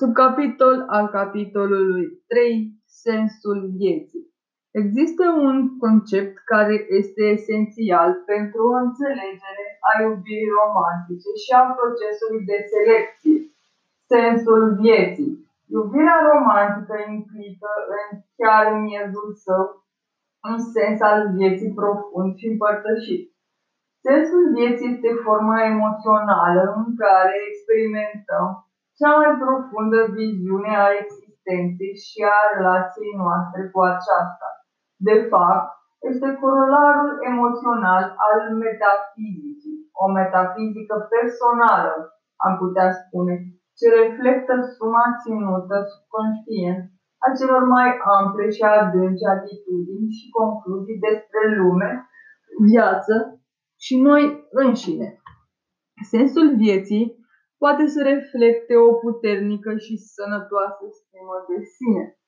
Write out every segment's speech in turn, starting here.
Subcapitol al capitolului 3. Sensul vieții. Există un concept care este esențial pentru o înțelegere a iubirii romantice și a procesului de selecție. Sensul vieții. Iubirea romantică implică în chiar miezul său un sens al vieții profund și împărtășit. Sensul vieții este forma emoțională în care experimentăm cea mai profundă viziune a existenței și a relației noastre cu aceasta. De fapt, este corolarul emoțional al metafizicii, o metafizică personală, am putea spune, ce reflectă suma ținută subconștient a celor mai ample și adânci atitudini și concluzii despre lume, viață și noi înșine. Sensul vieții poate să reflecte o puternică și sănătoasă stimă de sine.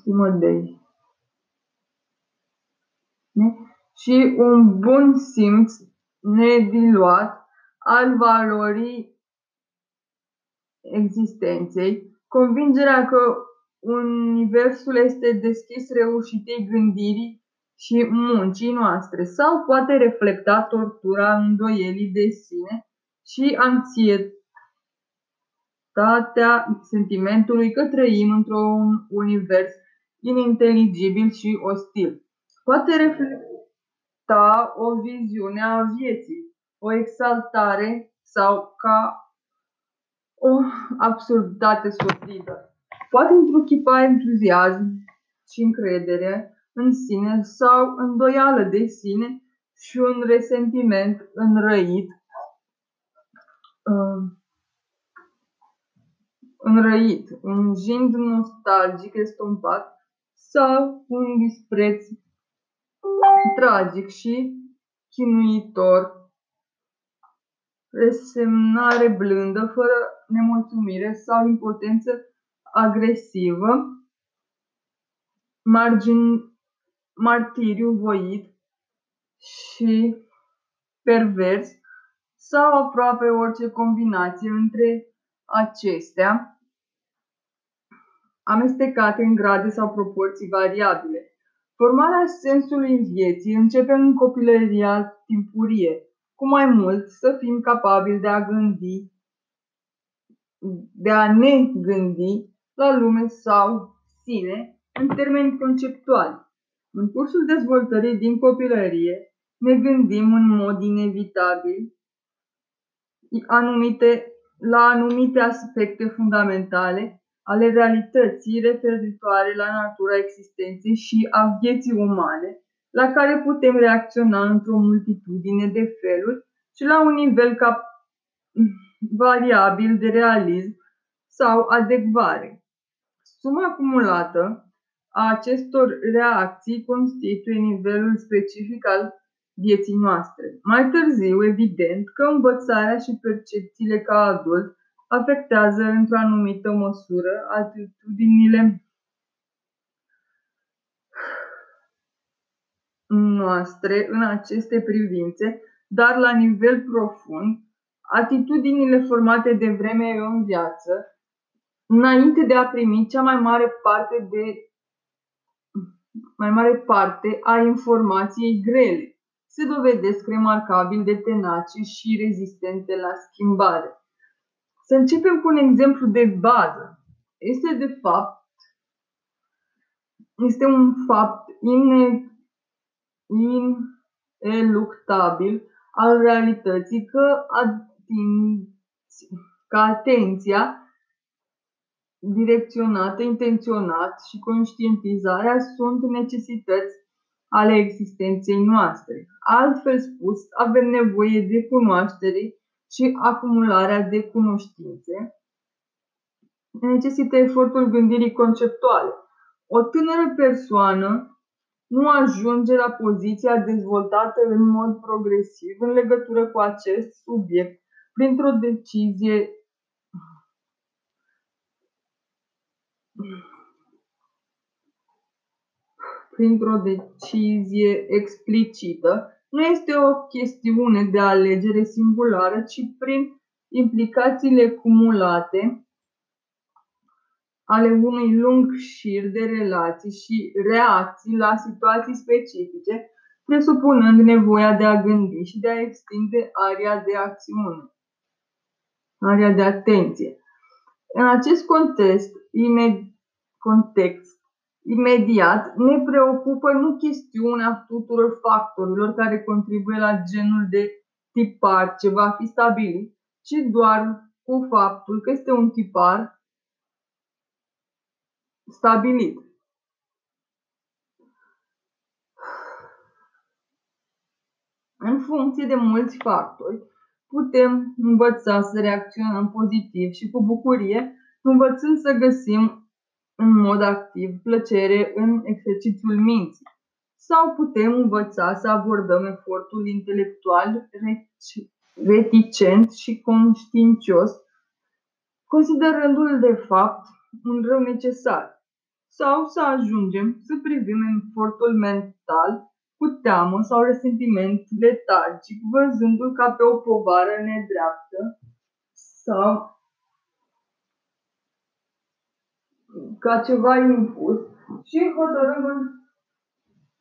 Stimă de și un bun simț nediluat al valorii existenței, convingerea că universul este deschis reușitei gândirii și muncii noastre sau poate reflecta tortura îndoielii de sine și anxietatea sentimentului că trăim într-un univers ininteligibil și ostil. Poate reflecta o viziune a vieții, o exaltare sau ca o absurditate sofrită. Poate întruchipa entuziasm și încredere în sine sau îndoială de sine și un resentiment înrăit, uh, înrăit, un jind nostalgic estompat sau un dispreț tragic și chinuitor, resemnare blândă, fără nemulțumire sau impotență agresivă, margin, martiriu voit și pervers sau aproape orice combinație între acestea, amestecate în grade sau proporții variabile. Formarea sensului vieții începe în copilăria timpurie, cu mai mult să fim capabili de a gândi, de a ne gândi la lume sau sine în termeni conceptuali. În cursul dezvoltării din copilărie ne gândim în mod inevitabil anumite, la anumite aspecte fundamentale ale realității referitoare la natura existenței și a vieții umane, la care putem reacționa într-o multitudine de feluri și la un nivel cap variabil de realism sau adecvare. Suma acumulată a acestor reacții constituie nivelul specific al vieții noastre. Mai târziu, evident că învățarea și percepțiile ca adult afectează într-o anumită măsură atitudinile noastre în aceste privințe, dar la nivel profund, atitudinile formate de vreme în viață, înainte de a primi cea mai mare parte de mai mare parte a informației grele. Se dovedesc remarcabil de tenace și rezistente la schimbare. Să începem cu un exemplu de bază. Este de fapt este un fapt ine, ineluctabil al realității că, atin, că atenția direcționată, intenționat și conștientizarea sunt necesități ale existenței noastre. Altfel spus, avem nevoie de cunoaștere și acumularea de cunoștințe necesită efortul gândirii conceptuale. O tânără persoană nu ajunge la poziția dezvoltată în mod progresiv în legătură cu acest subiect printr-o decizie printr-o decizie explicită, nu este o chestiune de alegere singulară, ci prin implicațiile cumulate ale unui lung șir de relații și reacții la situații specifice, presupunând nevoia de a gândi și de a extinde area de acțiune, area de atenție. În acest context, context imediat, ne preocupă nu chestiunea tuturor factorilor care contribuie la genul de tipar ce va fi stabilit, ci doar cu faptul că este un tipar stabilit. În funcție de mulți factori, putem învăța să reacționăm pozitiv și cu bucurie, învățând să găsim în mod activ plăcere în exercițiul minții. Sau putem învăța să abordăm efortul intelectual reticent și conștiincios, considerându-l de fapt un rău necesar. Sau să ajungem să privim efortul mental cu teamă sau resentiment letargic, văzându-l ca pe o povară nedreaptă sau ca ceva impus și hotărâm,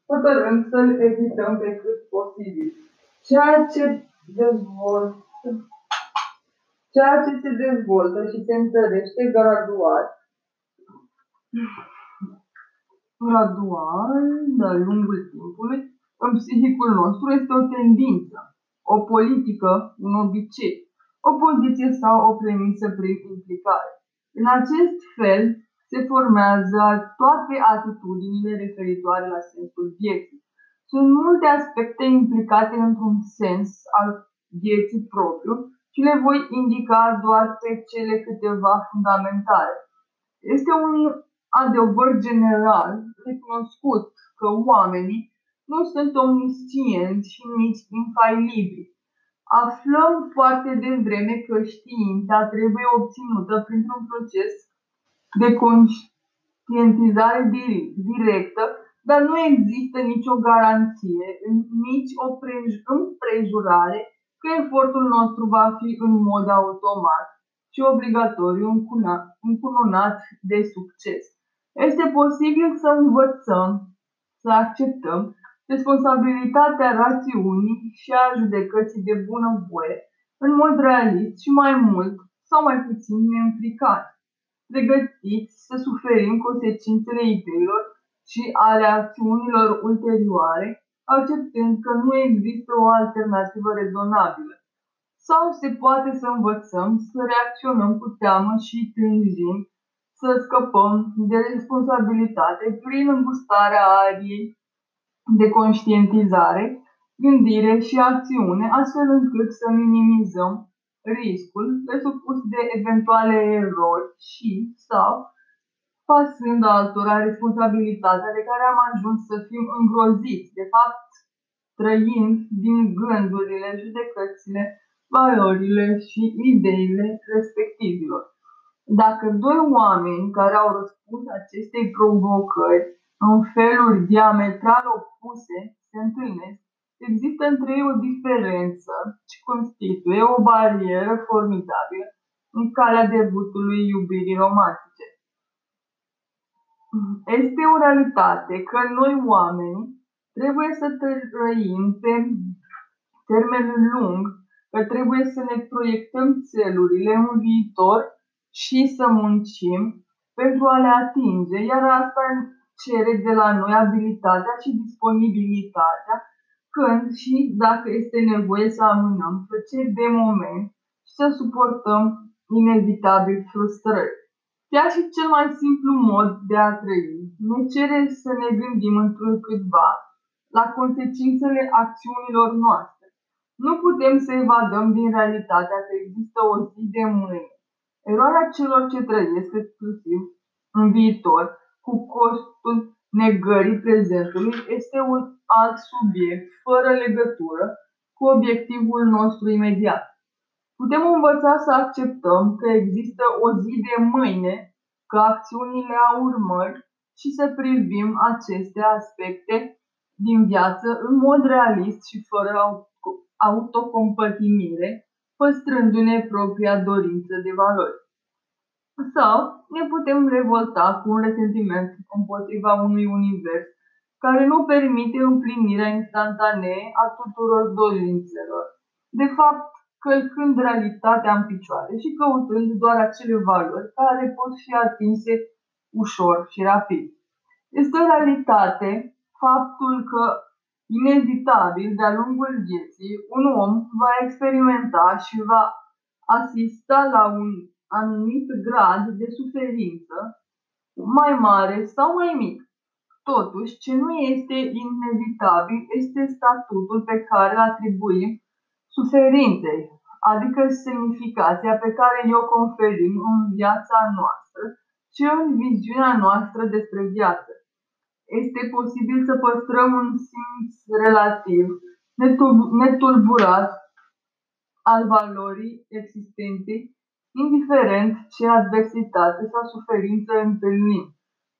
hotărâm să-l evităm pe cât posibil. Ceea ce dezvoltă, ceea ce se dezvoltă și se întărește gradual, gradual, de-a lungul timpului, în psihicul nostru este o tendință, o politică, un obicei, o poziție sau o premisă prin implicare. În acest fel se formează toate atitudinile referitoare la sensul vieții. Sunt multe aspecte implicate într-un sens al vieții propriu și le voi indica doar pe cele câteva fundamentale. Este un adevăr general recunoscut că oamenii nu sunt omniscienți și nici infailibili. Aflăm foarte devreme că știința trebuie obținută printr-un proces de conștientizare directă, dar nu există nicio garanție, nici o împrejurare că efortul nostru va fi în mod automat și obligatoriu încununat de succes. Este posibil să învățăm, să acceptăm responsabilitatea rațiunii și a judecății de bunăvoie, în mod realist și mai mult sau mai puțin neimplicat, pregătiți să suferim consecințele ideilor și ale acțiunilor ulterioare, acceptând că nu există o alternativă rezonabilă. Sau se poate să învățăm să reacționăm cu teamă și tânjim, să scăpăm de responsabilitate prin îngustarea ariei de conștientizare, gândire și acțiune, astfel încât să minimizăm riscul presupus de eventuale erori și sau pasând altora responsabilitatea de care am ajuns să fim îngroziți, de fapt trăind din gândurile, judecățile, valorile și ideile respectivilor. Dacă doi oameni care au răspuns acestei provocări în feluri diametral opuse se întâlnesc, există între ei o diferență ce constituie o barieră formidabilă în calea debutului iubirii romantice. Este o realitate că noi oameni trebuie să trăim pe termen lung, că trebuie să ne proiectăm țelurile în viitor și să muncim pentru a le atinge, iar asta cere de la noi abilitatea și disponibilitatea când și dacă este nevoie să amânăm plăceri de moment și să suportăm inevitabil frustrări. Chiar și cel mai simplu mod de a trăi ne cere să ne gândim într-un câtva la consecințele acțiunilor noastre. Nu putem să evadăm din realitatea că există o zi de mâine. Eroarea celor ce trăiesc exclusiv în viitor cu costul negării prezentului este un alt subiect fără legătură cu obiectivul nostru imediat. Putem învăța să acceptăm că există o zi de mâine, că acțiunile au urmări și să privim aceste aspecte din viață în mod realist și fără autocompătimire, păstrându-ne propria dorință de valori. Sau ne putem revolta cu un resentiment împotriva unui univers care nu permite împlinirea instantanee a tuturor dorințelor. De fapt, călcând realitatea în picioare și căutând doar acele valori care pot fi atinse ușor și rapid. Este o realitate faptul că, inevitabil, de-a lungul vieții, un om va experimenta și va asista la un anumit grad de suferință, mai mare sau mai mic. Totuși, ce nu este inevitabil este statutul pe care îl atribuim suferinței, adică semnificația pe care o conferim în viața noastră și în viziunea noastră despre viață. Este posibil să păstrăm un simț relativ, netulburat al valorii existente, indiferent ce adversitate sau suferință întâlnim.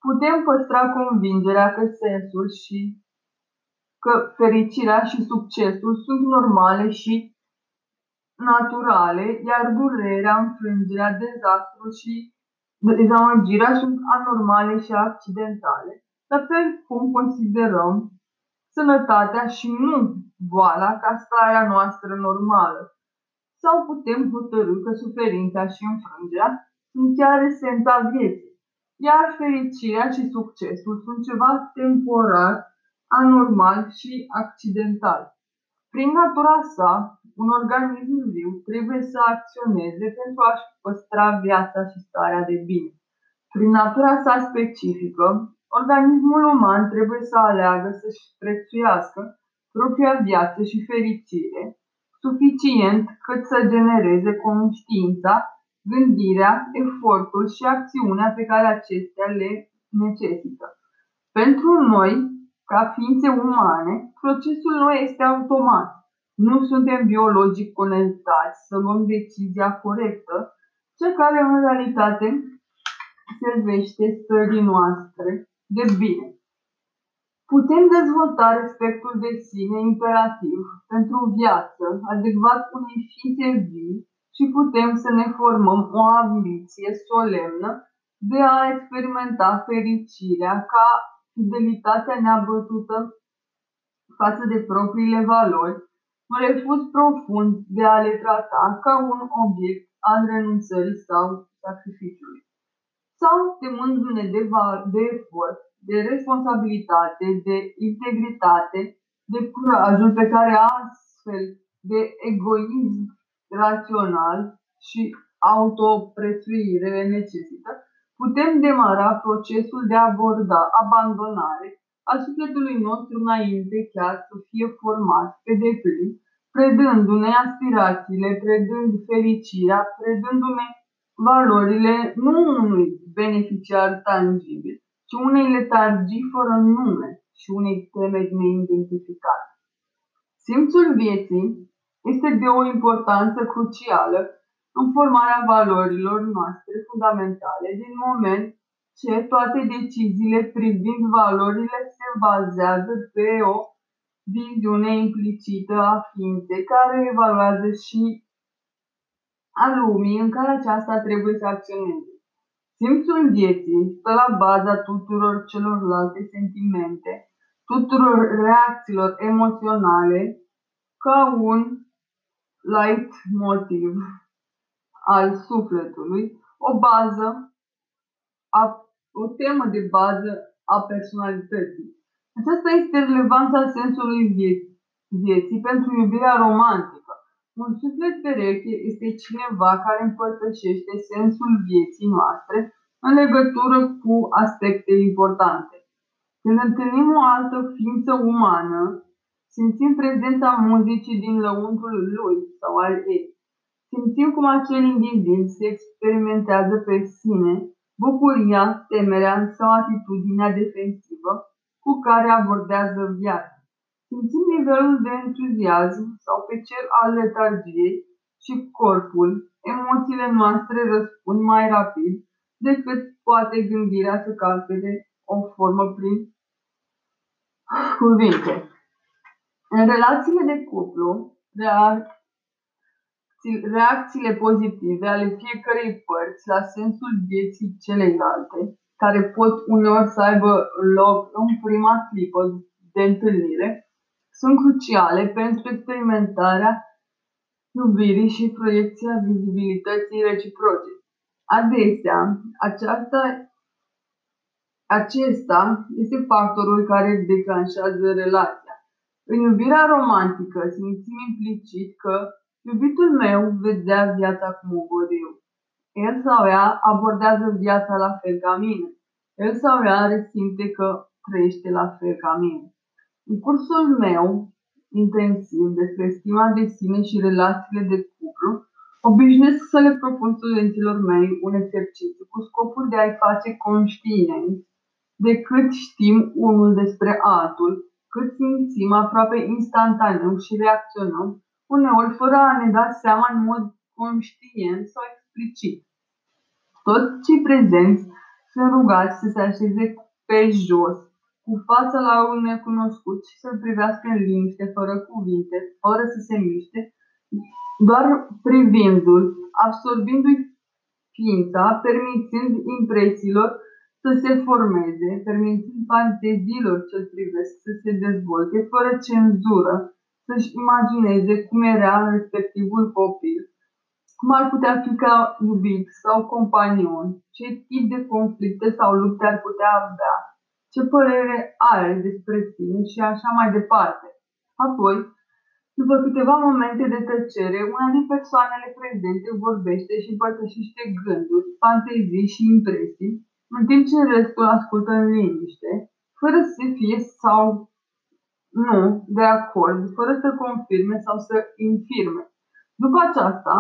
Putem păstra convingerea că sensul și că fericirea și succesul sunt normale și naturale, iar durerea, înfrângerea, dezastrul și dezamăgirea sunt anormale și accidentale, la fel cum considerăm sănătatea și nu boala ca starea noastră normală. Sau putem hotărâ că suferința și înfrângerea sunt chiar esența vieții, iar fericirea și succesul sunt ceva temporar anormal și accidental. Prin natura sa, un organism viu trebuie să acționeze pentru a-și păstra viața și starea de bine. Prin natura sa specifică, organismul uman trebuie să aleagă să-și prețuiască propria viață și fericire, suficient cât să genereze conștiința, gândirea, efortul și acțiunea pe care acestea le necesită. Pentru noi, ca ființe umane, procesul nu este automat. Nu suntem biologic conectați să luăm decizia corectă, cea care în realitate servește stării noastre de bine. Putem dezvolta respectul de sine imperativ pentru viață, adecvat unei ființe vii și putem să ne formăm o ambiție solemnă de a experimenta fericirea ca fidelitatea neabătută față de propriile valori, un refuz profund de a le trata ca un obiect al renunțării sau sacrificiului. Sau temându-ne de, de efort, de responsabilitate, de integritate, de curajul pe care astfel de egoism rațional și autoprețuire necesită, putem demara procesul de a aborda abandonare a sufletului nostru înainte chiar să fie format pe deplin, predându-ne aspirațiile, predând fericirea, predându-ne valorile nu unui beneficiar tangibil, ci unei letargii fără nume și unei temeri neidentificate. Simțul vieții este de o importanță crucială în formarea valorilor noastre fundamentale din moment ce toate deciziile privind valorile se bazează pe o viziune implicită a ființei care evaluează și a lumii în care aceasta trebuie să acționeze. Simțul vieții stă la baza tuturor celorlalte sentimente, tuturor reacțiilor emoționale, ca un light motiv al sufletului, o bază, a, o temă de bază a personalității. Aceasta este relevanța sensului vieții, vieții pentru iubirea romantică. Un suflet pereche este cineva care împărtășește sensul vieții noastre în legătură cu aspecte importante. Când întâlnim o altă ființă umană, simțim prezența muzicii din lăuntrul lui sau al ei. Simțim cum acel individ se experimentează pe sine bucuria, temerea sau atitudinea defensivă cu care abordează viața. Simțim nivelul de entuziasm sau pe cel al letargiei și corpul, emoțiile noastre răspund mai rapid decât poate gândirea să calcule o formă prin cuvinte. În relațiile de cuplu, reacțiile pozitive ale fiecărei părți la sensul vieții celeilalte, care pot uneori să aibă loc în prima clipă de întâlnire, sunt cruciale pentru experimentarea iubirii și proiecția vizibilității reciproce. Adesea, aceasta, acesta este factorul care declanșează relația. În iubirea romantică simțim implicit că iubitul meu vedea viața cum o văd eu. El sau ea abordează viața la fel ca mine. El sau ea resimte că trăiește la fel ca mine. În cursul meu intensiv despre stima de sine și relațiile de cuplu, obișnuiesc să le propun studenților mei un exercițiu cu scopul de a-i face conștienți de cât știm unul despre altul, cât simțim aproape instantaneu și reacționăm, uneori fără a ne da seama în mod conștient sau explicit. Toți cei prezenți sunt rugați să se așeze pe jos, cu fața la un necunoscut și să-l privească în liniște, fără cuvinte, fără să se miște, doar privindu-l, absorbindu-i ființa, permițând impresiilor să se formeze, permițând fanteziilor ce-l privesc să se dezvolte, fără cenzură, să-și imagineze cum era respectivul copil, cum ar putea fi ca iubit sau companion, ce tip de conflicte sau lupte ar putea avea, ce părere are despre tine și așa mai departe. Apoi, după câteva momente de tăcere, una din persoanele prezente vorbește și împărtășește gânduri, fantezii și impresii, în timp ce restul ascultă în liniște, fără să fie sau nu de acord, fără să confirme sau să infirme. După aceasta,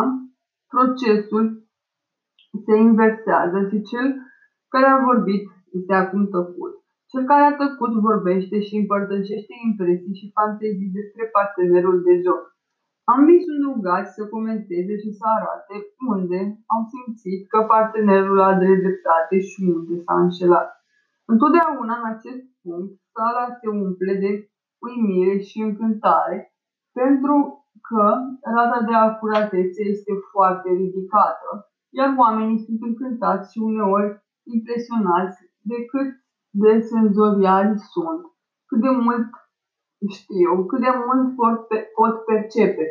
procesul se inversează și cel care a vorbit este acum tăcut. Cel care a tăcut vorbește și împărtășește impresii și fantezii despre partenerul de joc. Ambii sunt rugați să comenteze și să arate unde au simțit că partenerul a dreptate și unde s-a înșelat. Întotdeauna în acest punct, sala se umple de uimire și încântare, pentru că rata de acuratețe este foarte ridicată, iar oamenii sunt încântați și uneori impresionați de cât de senzoriali sunt, cât de mult știu, cât de mult pot, pot percepe.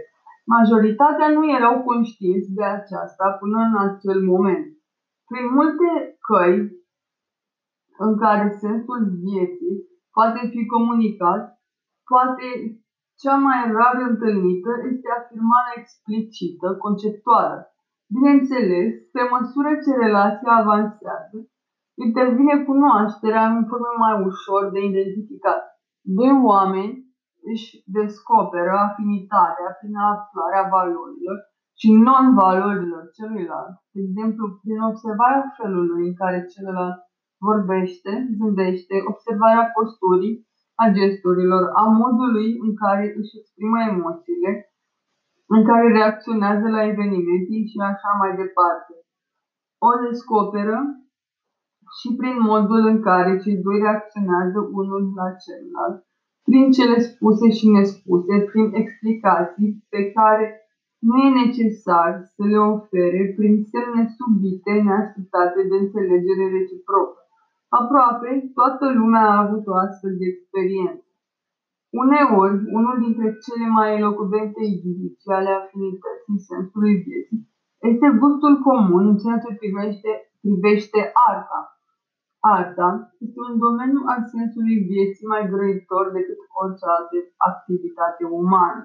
Majoritatea nu erau conștienți de aceasta până în acel moment. Prin multe căi în care sensul vieții poate fi comunicat, poate cea mai rar întâlnită este afirmarea explicită, conceptuală. Bineînțeles, pe măsură ce relația avansează, intervine cunoașterea în forme mai ușor de identificat. Doi oameni își descoperă afinitatea prin aflarea valorilor și non-valorilor celuilalt. De exemplu, prin observarea felului în care celălalt vorbește, zândește, observarea posturii, a gesturilor, a modului în care își exprimă emoțiile, în care reacționează la evenimente și așa mai departe. O descoperă și prin modul în care cei doi reacționează unul la celălalt, prin cele spuse și nespuse, prin explicații pe care nu e necesar să le ofere prin semne subite neașteptate de înțelegere reciprocă. Aproape toată lumea a avut o astfel de experiență. Uneori, unul dintre cele mai elocvente indici ale afinității sensului vieții este gustul comun în ceea ce privește, privește arta, Arta este un domeniu al sensului vieții mai grăitor decât orice altă activitate umană,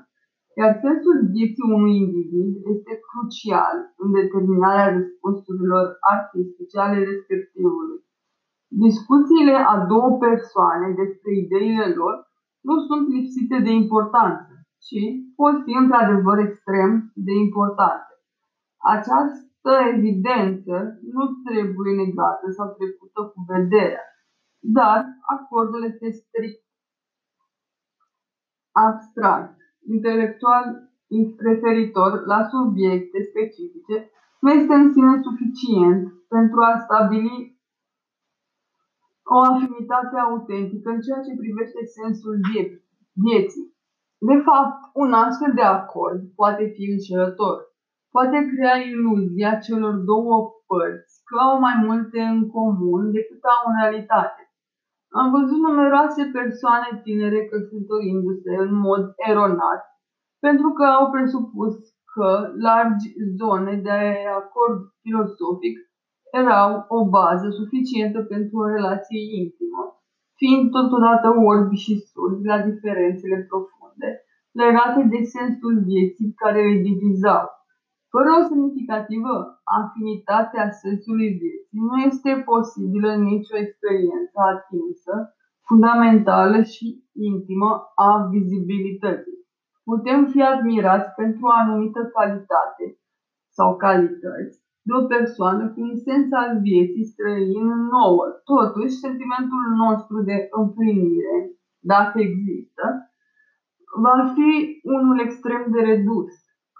iar sensul vieții unui individ este crucial în determinarea răspunsurilor artistice ale respectivului. Discuțiile a două persoane despre ideile lor nu sunt lipsite de importanță, ci pot fi într-adevăr extrem de importante. Această această evidență nu trebuie negată sau trecută cu vederea, dar acordul este strict abstract, intelectual referitor la subiecte specifice, nu este în sine suficient pentru a stabili o afinitate autentică în ceea ce privește sensul vieții. De fapt, un astfel de acord poate fi înșelător. Poate crea iluzia celor două părți că au mai multe în comun decât au în realitate. Am văzut numeroase persoane tinere căsătorindu-se în mod eronat, pentru că au presupus că largi zone de acord filosofic erau o bază suficientă pentru o relație intimă, fiind totodată orbi și surdi la diferențele profunde legate de sensul vieții care le divizau. Fără o semnificativă afinitate a sensului vieții, nu este posibilă nicio experiență atinsă, fundamentală și intimă a vizibilității. Putem fi admirați pentru o anumită calitate sau calități de o persoană cu un sens al vieții străin nouă. Totuși, sentimentul nostru de împlinire, dacă există, va fi unul extrem de redus.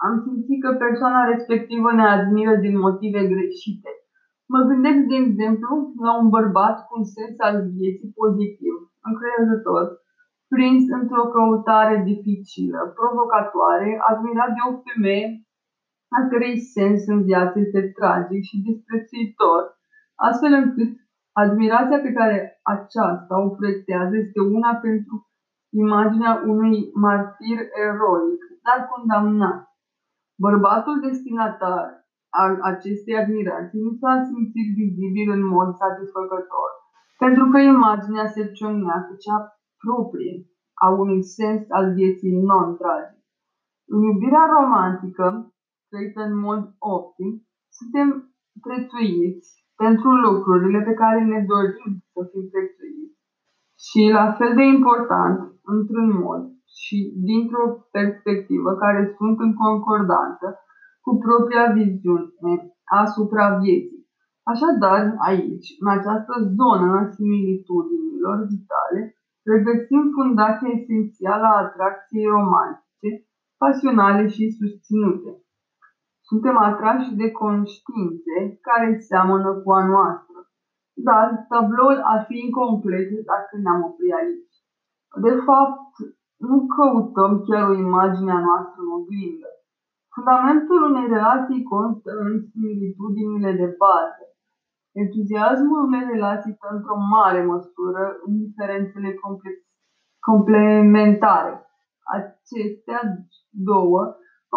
Am simțit că persoana respectivă ne admiră din motive greșite. Mă gândesc, de exemplu, la un bărbat cu un sens al vieții pozitiv, încrezător, prins într-o căutare dificilă, provocatoare, admirat de o femeie a cărei sens în viață este tragic și disprețuitor, astfel încât admirația pe care aceasta o proiectează este una pentru imaginea unui martir eroic, dar condamnat. Bărbatul destinatar al acestei admirații nu s-a simțit vizibil în mod satisfăcător, pentru că imaginea se ciunea cu cea proprie a unui sens al vieții non-tragic. În iubirea romantică, trăită în mod optim, suntem prețuiți pentru lucrurile pe care ne dorim să fim prețuiți. Și la fel de important, într-un mod și dintr-o perspectivă care sunt în concordanță cu propria viziune asupra vieții. Așadar, aici, în această zonă a similitudinilor vitale, regăsim fundația esențială a atracției romantice, pasionale și susținute. Suntem atrași de conștiințe care seamănă cu a noastră, dar tabloul ar fi incomplet dacă ne-am opri aici. De fapt, nu căutăm chiar o imagine a noastră în oglindă. Fundamentul unei relații constă în similitudinile de bază. Entuziasmul unei relații stă într-o mare măsură în diferențele complementare. Acestea două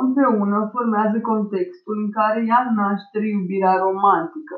împreună formează contextul în care ia naștere iubirea romantică.